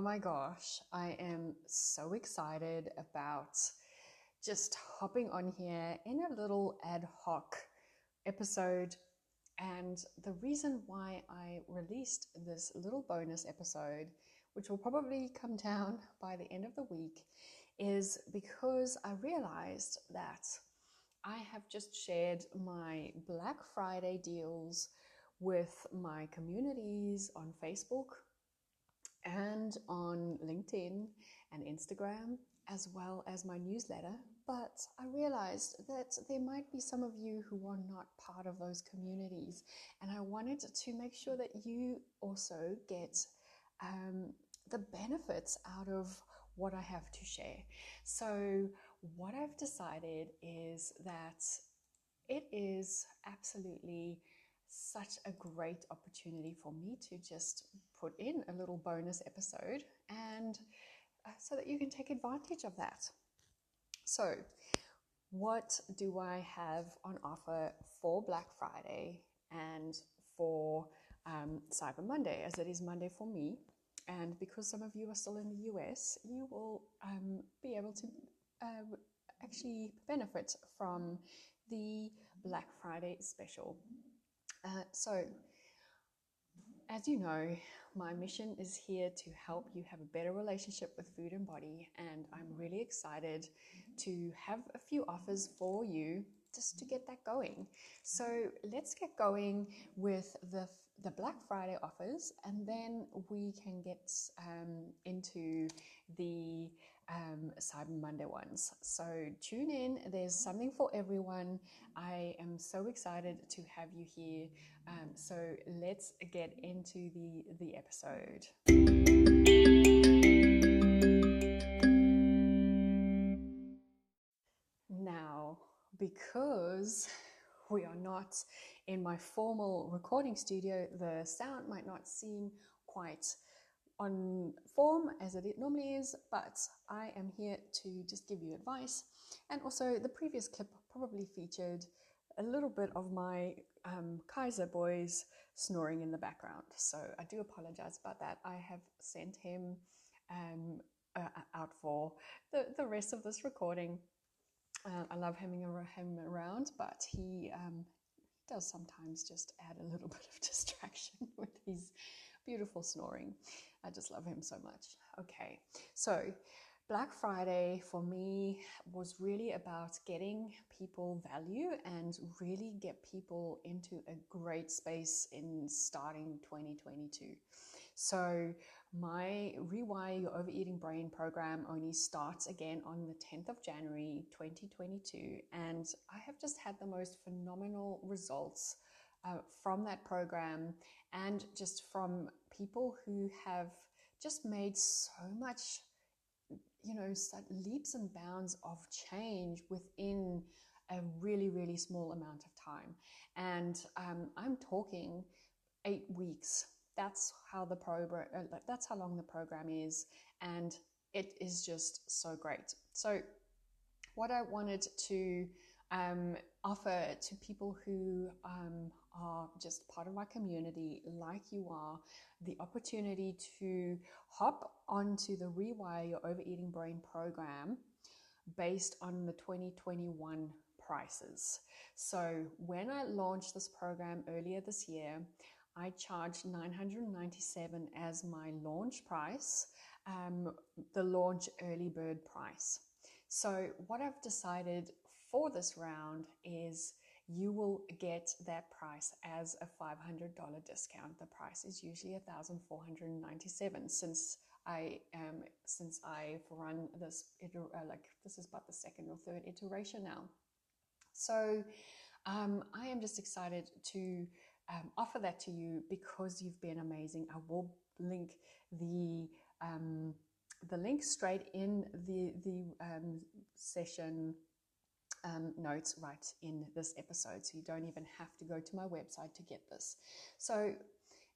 Oh my gosh, I am so excited about just hopping on here in a little ad hoc episode. And the reason why I released this little bonus episode, which will probably come down by the end of the week, is because I realized that I have just shared my Black Friday deals with my communities on Facebook and on LinkedIn and Instagram, as well as my newsletter. But I realized that there might be some of you who are not part of those communities, and I wanted to make sure that you also get um, the benefits out of what I have to share. So, what I've decided is that it is absolutely such a great opportunity for me to just put in a little bonus episode and uh, so that you can take advantage of that. So, what do I have on offer for Black Friday and for um, Cyber Monday, as it is Monday for me? And because some of you are still in the US, you will um, be able to uh, actually benefit from the Black Friday special. Uh, so, as you know, my mission is here to help you have a better relationship with food and body, and I'm really excited to have a few offers for you just to get that going. So let's get going with the the Black Friday offers, and then we can get um, into the um, Cyber Monday ones. So tune in. There's something for everyone. I am so excited to have you here. Um, so let's get into the the episode. Now, because we are not in my formal recording studio, the sound might not seem quite on form as it normally is, but I am here to just give you advice. And also, the previous clip probably featured a little bit of my um, Kaiser boys snoring in the background. So I do apologize about that. I have sent him um, uh, out for the, the rest of this recording. Uh, I love having him around, but he um, does sometimes just add a little bit of distraction with his beautiful snoring. I just love him so much. Okay, so Black Friday for me was really about getting people value and really get people into a great space in starting 2022. So, my Rewire Your Overeating Brain program only starts again on the 10th of January 2022, and I have just had the most phenomenal results uh, from that program and just from people who have just made so much, you know, leaps and bounds of change within a really, really small amount of time. And um, I'm talking eight weeks. That's how the program, uh, that's how long the program is. And it is just so great. So, what I wanted to um, offer to people who um, are just part of my community, like you are, the opportunity to hop onto the Rewire Your Overeating Brain program based on the 2021 prices. So, when I launched this program earlier this year, I charged 997 as my launch price, um, the launch early bird price. So, what I've decided for this round is you will get that price as a $500 discount. The price is usually 1497 since I um, since I've run this uh, like this is about the second or third iteration now. So um, I am just excited to um, offer that to you because you've been amazing. I will link the um, the link straight in the the um, session um, notes right in this episode, so you don't even have to go to my website to get this. So,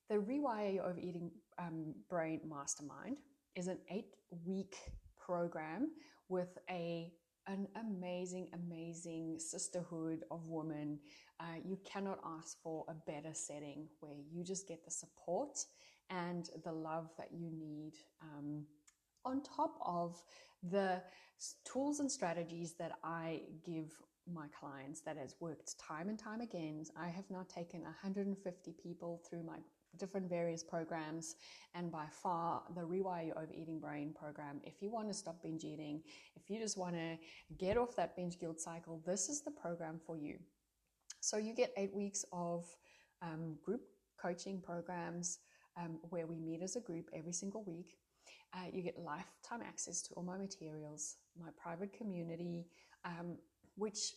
the Rewire Your Overeating um, Brain Mastermind is an eight week program with a an amazing, amazing sisterhood of women. Uh, you cannot ask for a better setting where you just get the support and the love that you need um, on top of the tools and strategies that I give my clients that has worked time and time again. I have now taken 150 people through my different various programs and by far the rewire your overeating brain program if you want to stop binge eating if you just want to get off that binge guilt cycle this is the program for you so you get eight weeks of um, group coaching programs um, where we meet as a group every single week uh, you get lifetime access to all my materials my private community um, which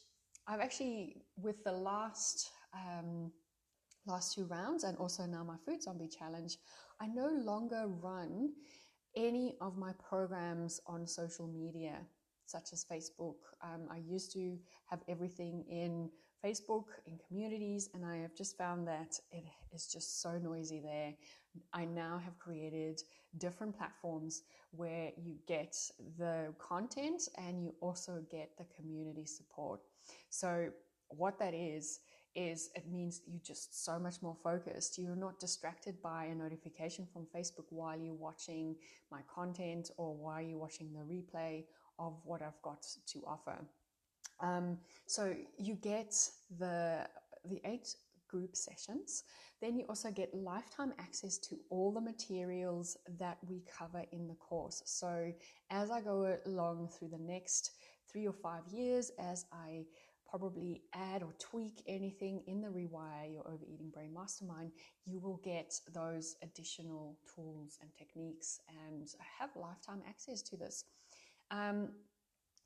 i've actually with the last um, last two rounds and also now my food zombie challenge, I no longer run any of my programs on social media, such as Facebook. Um, I used to have everything in Facebook, in communities, and I have just found that it is just so noisy there. I now have created different platforms where you get the content and you also get the community support. So, what that is, is it means you're just so much more focused. You're not distracted by a notification from Facebook while you're watching my content or while you're watching the replay of what I've got to offer. Um, so you get the the eight group sessions. Then you also get lifetime access to all the materials that we cover in the course. So as I go along through the next three or five years, as I probably add or tweak anything in the Rewire Your Overeating Brain Mastermind, you will get those additional tools and techniques and have lifetime access to this. Um,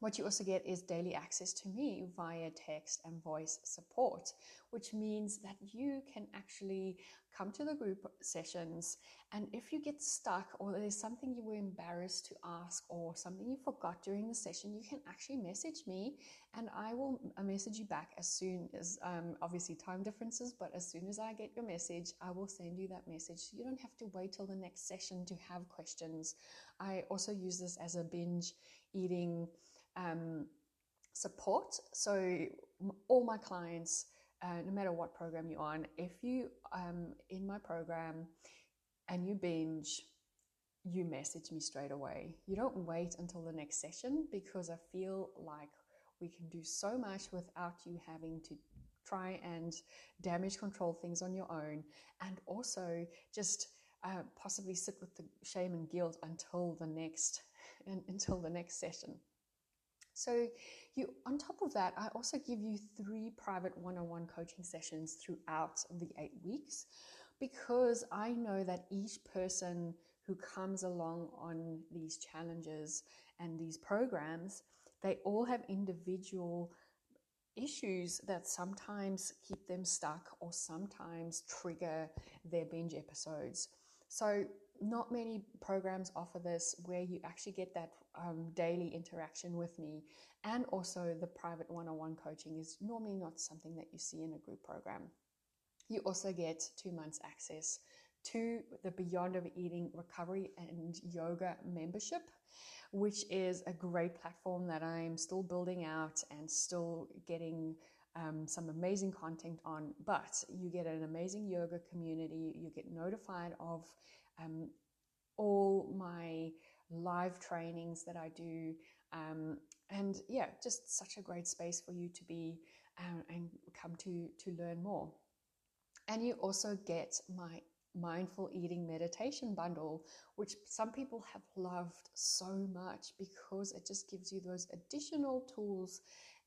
what you also get is daily access to me via text and voice support, which means that you can actually come to the group sessions. And if you get stuck or there's something you were embarrassed to ask or something you forgot during the session, you can actually message me and I will uh, message you back as soon as, um, obviously, time differences, but as soon as I get your message, I will send you that message. You don't have to wait till the next session to have questions. I also use this as a binge eating um, support. So, all my clients, uh, no matter what program you're on, if you um, in my program and you binge, you message me straight away. You don't wait until the next session because I feel like we can do so much without you having to try and damage control things on your own and also just uh, possibly sit with the shame and guilt until the next until the next session so, you on top of that, I also give you three private one-on-one coaching sessions throughout the eight weeks because I know that each person who comes along on these challenges and these programs, they all have individual issues that sometimes keep them stuck or sometimes trigger their binge episodes. So, not many programs offer this where you actually get that um, daily interaction with me. And also, the private one on one coaching is normally not something that you see in a group program. You also get two months access to the Beyond Overeating Recovery and Yoga membership, which is a great platform that I'm still building out and still getting um, some amazing content on. But you get an amazing yoga community, you get notified of um, all my live trainings that I do. Um, and yeah, just such a great space for you to be um, and come to to learn more. And you also get my mindful eating meditation bundle, which some people have loved so much because it just gives you those additional tools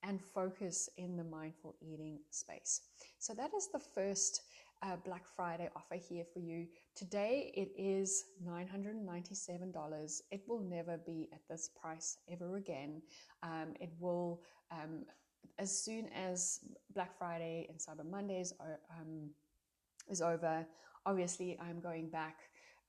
and focus in the mindful eating space. So that is the first uh, Black Friday offer here for you. Today it is $997. It will never be at this price ever again. Um, it will, um, as soon as Black Friday and Cyber Mondays are, um, is over, obviously I'm going back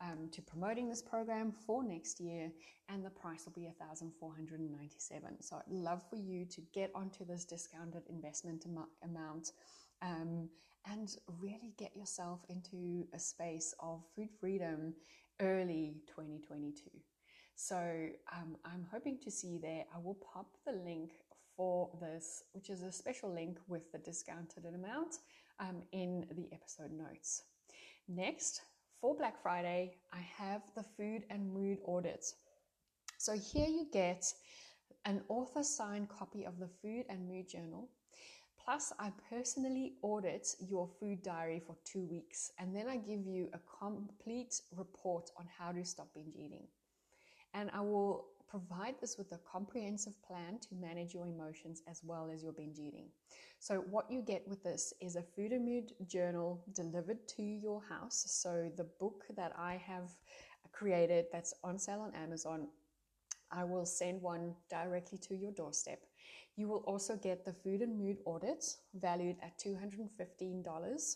um, to promoting this program for next year, and the price will be 1,497. So I'd love for you to get onto this discounted investment am- amount um, and really get yourself into a space of food freedom early 2022. So um, I'm hoping to see you there. I will pop the link for this, which is a special link with the discounted amount um, in the episode notes. Next, for Black Friday, I have the food and mood audit. So here you get an author signed copy of the food and mood journal. Plus, I personally audit your food diary for two weeks, and then I give you a complete report on how to stop binge eating. And I will provide this with a comprehensive plan to manage your emotions as well as your binge eating. So, what you get with this is a food and mood journal delivered to your house. So, the book that I have created that's on sale on Amazon, I will send one directly to your doorstep. You will also get the food and mood audit valued at $215.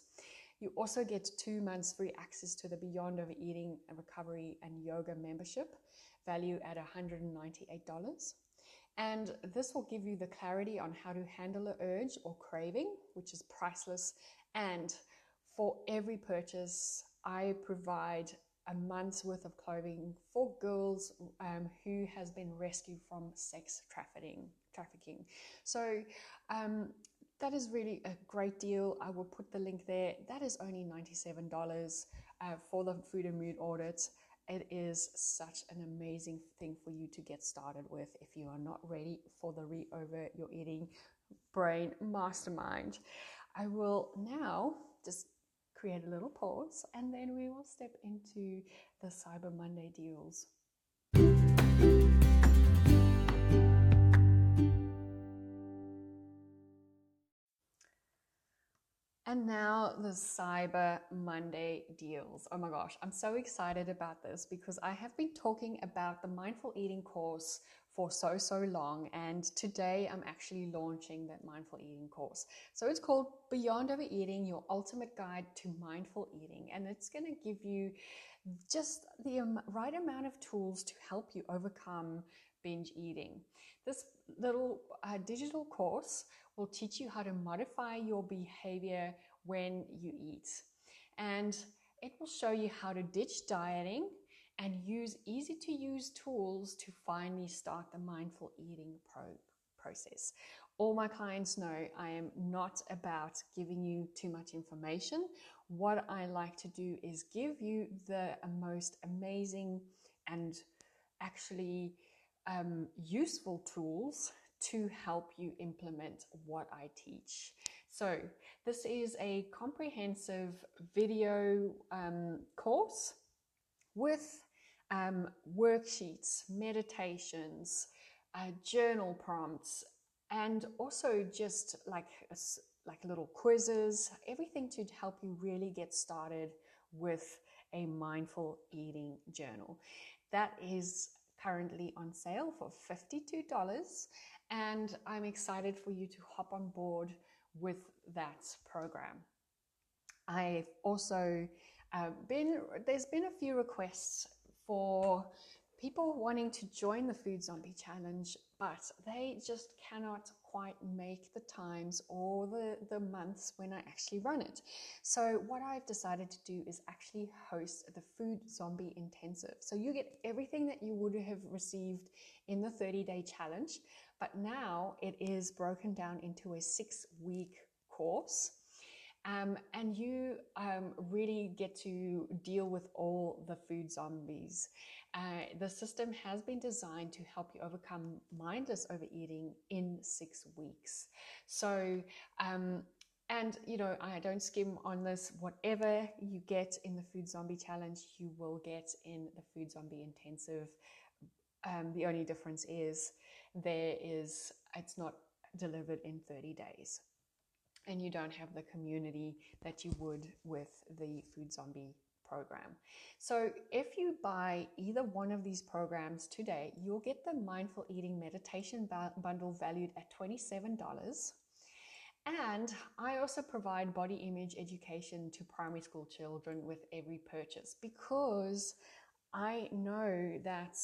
You also get two months free access to the Beyond Overeating Recovery and Yoga membership value at $198. And this will give you the clarity on how to handle an urge or craving, which is priceless. And for every purchase, I provide a month's worth of clothing for girls um, who has been rescued from sex trafficking. Trafficking. So um, that is really a great deal. I will put the link there. That is only $97 uh, for the food and mood audit it is such an amazing thing for you to get started with if you are not ready for the rewire your overeating brain mastermind. I will now just create a little pause and then we will step into the Cyber Monday deals. And now the Cyber Monday deals. Oh my gosh, I'm so excited about this because I have been talking about the mindful eating course for so, so long. And today I'm actually launching that mindful eating course. So it's called Beyond Overeating Your Ultimate Guide to Mindful Eating. And it's going to give you just the right amount of tools to help you overcome binge eating. This little uh, digital course will teach you how to modify your behavior when you eat. And it will show you how to ditch dieting and use easy to use tools to finally start the mindful eating pro- process. All my clients know I am not about giving you too much information. What I like to do is give you the most amazing and actually um, useful tools to help you implement what I teach. So, this is a comprehensive video um, course with um, worksheets, meditations, uh, journal prompts, and also just like like little quizzes, everything to help you really get started with a mindful eating journal. That is currently on sale for $52 and I'm excited for you to hop on board with that program. I've also uh, been, there's been a few requests for people wanting to join the Food Zombie Challenge, but they just cannot quite make the times or the, the months when I actually run it. So, what I've decided to do is actually host the Food Zombie Intensive. So, you get everything that you would have received in the 30 day challenge, but now it is broken down into a six week course. Um, and you um, really get to deal with all the food zombies. Uh, the system has been designed to help you overcome mindless overeating in six weeks. So, um, and you know, I don't skim on this. Whatever you get in the Food Zombie Challenge, you will get in the Food Zombie Intensive. Um, the only difference is there is it's not delivered in 30 days and you don't have the community that you would with the food zombie program. So if you buy either one of these programs today, you'll get the mindful eating meditation bundle valued at $27. And I also provide body image education to primary school children with every purchase because I know that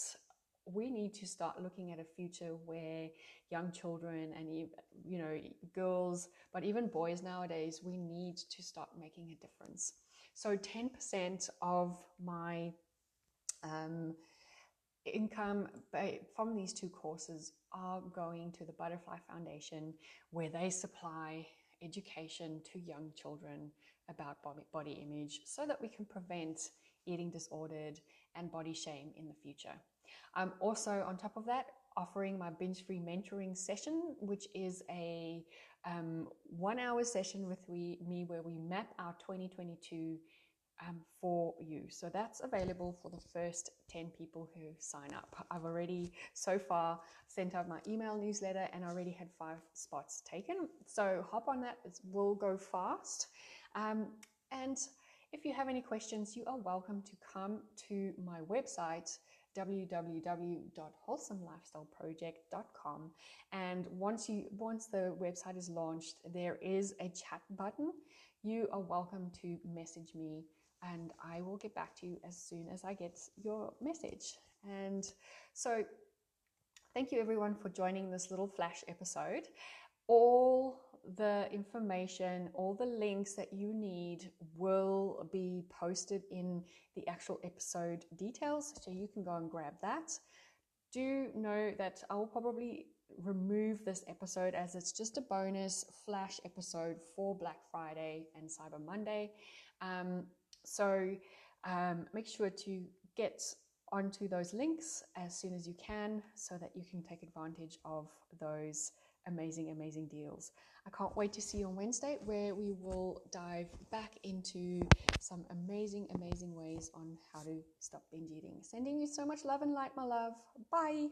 we need to start looking at a future where young children and you know girls but even boys nowadays we need to start making a difference. So 10% of my um, income from these two courses are going to the butterfly foundation where they supply education to young children about body, image so that we can prevent eating disordered, and body shame in the future. I'm also, on top of that, offering my binge free mentoring session, which is a um, one hour session with we, me where we map our 2022 um, for you. So that's available for the first 10 people who sign up. I've already so far sent out my email newsletter and I already had five spots taken. So hop on that, it will go fast. Um, and if you have any questions, you are welcome to come to my website www.wholesomelifestyleproject.com and once you once the website is launched there is a chat button you are welcome to message me and I will get back to you as soon as I get your message. And so, thank you everyone for joining this little flash episode. All the information, all the links that you need will be posted in the actual episode details, so you can go and grab that. Do know that I will probably remove this episode as it's just a bonus flash episode for Black Friday and Cyber Monday. Um, so um, make sure to get onto those links as soon as you can so that you can take advantage of those amazing, amazing deals. I can't wait to see you on Wednesday where we will dive back into some amazing, amazing ways on how to stop binge eating. Sending you so much love and light, my love. Bye.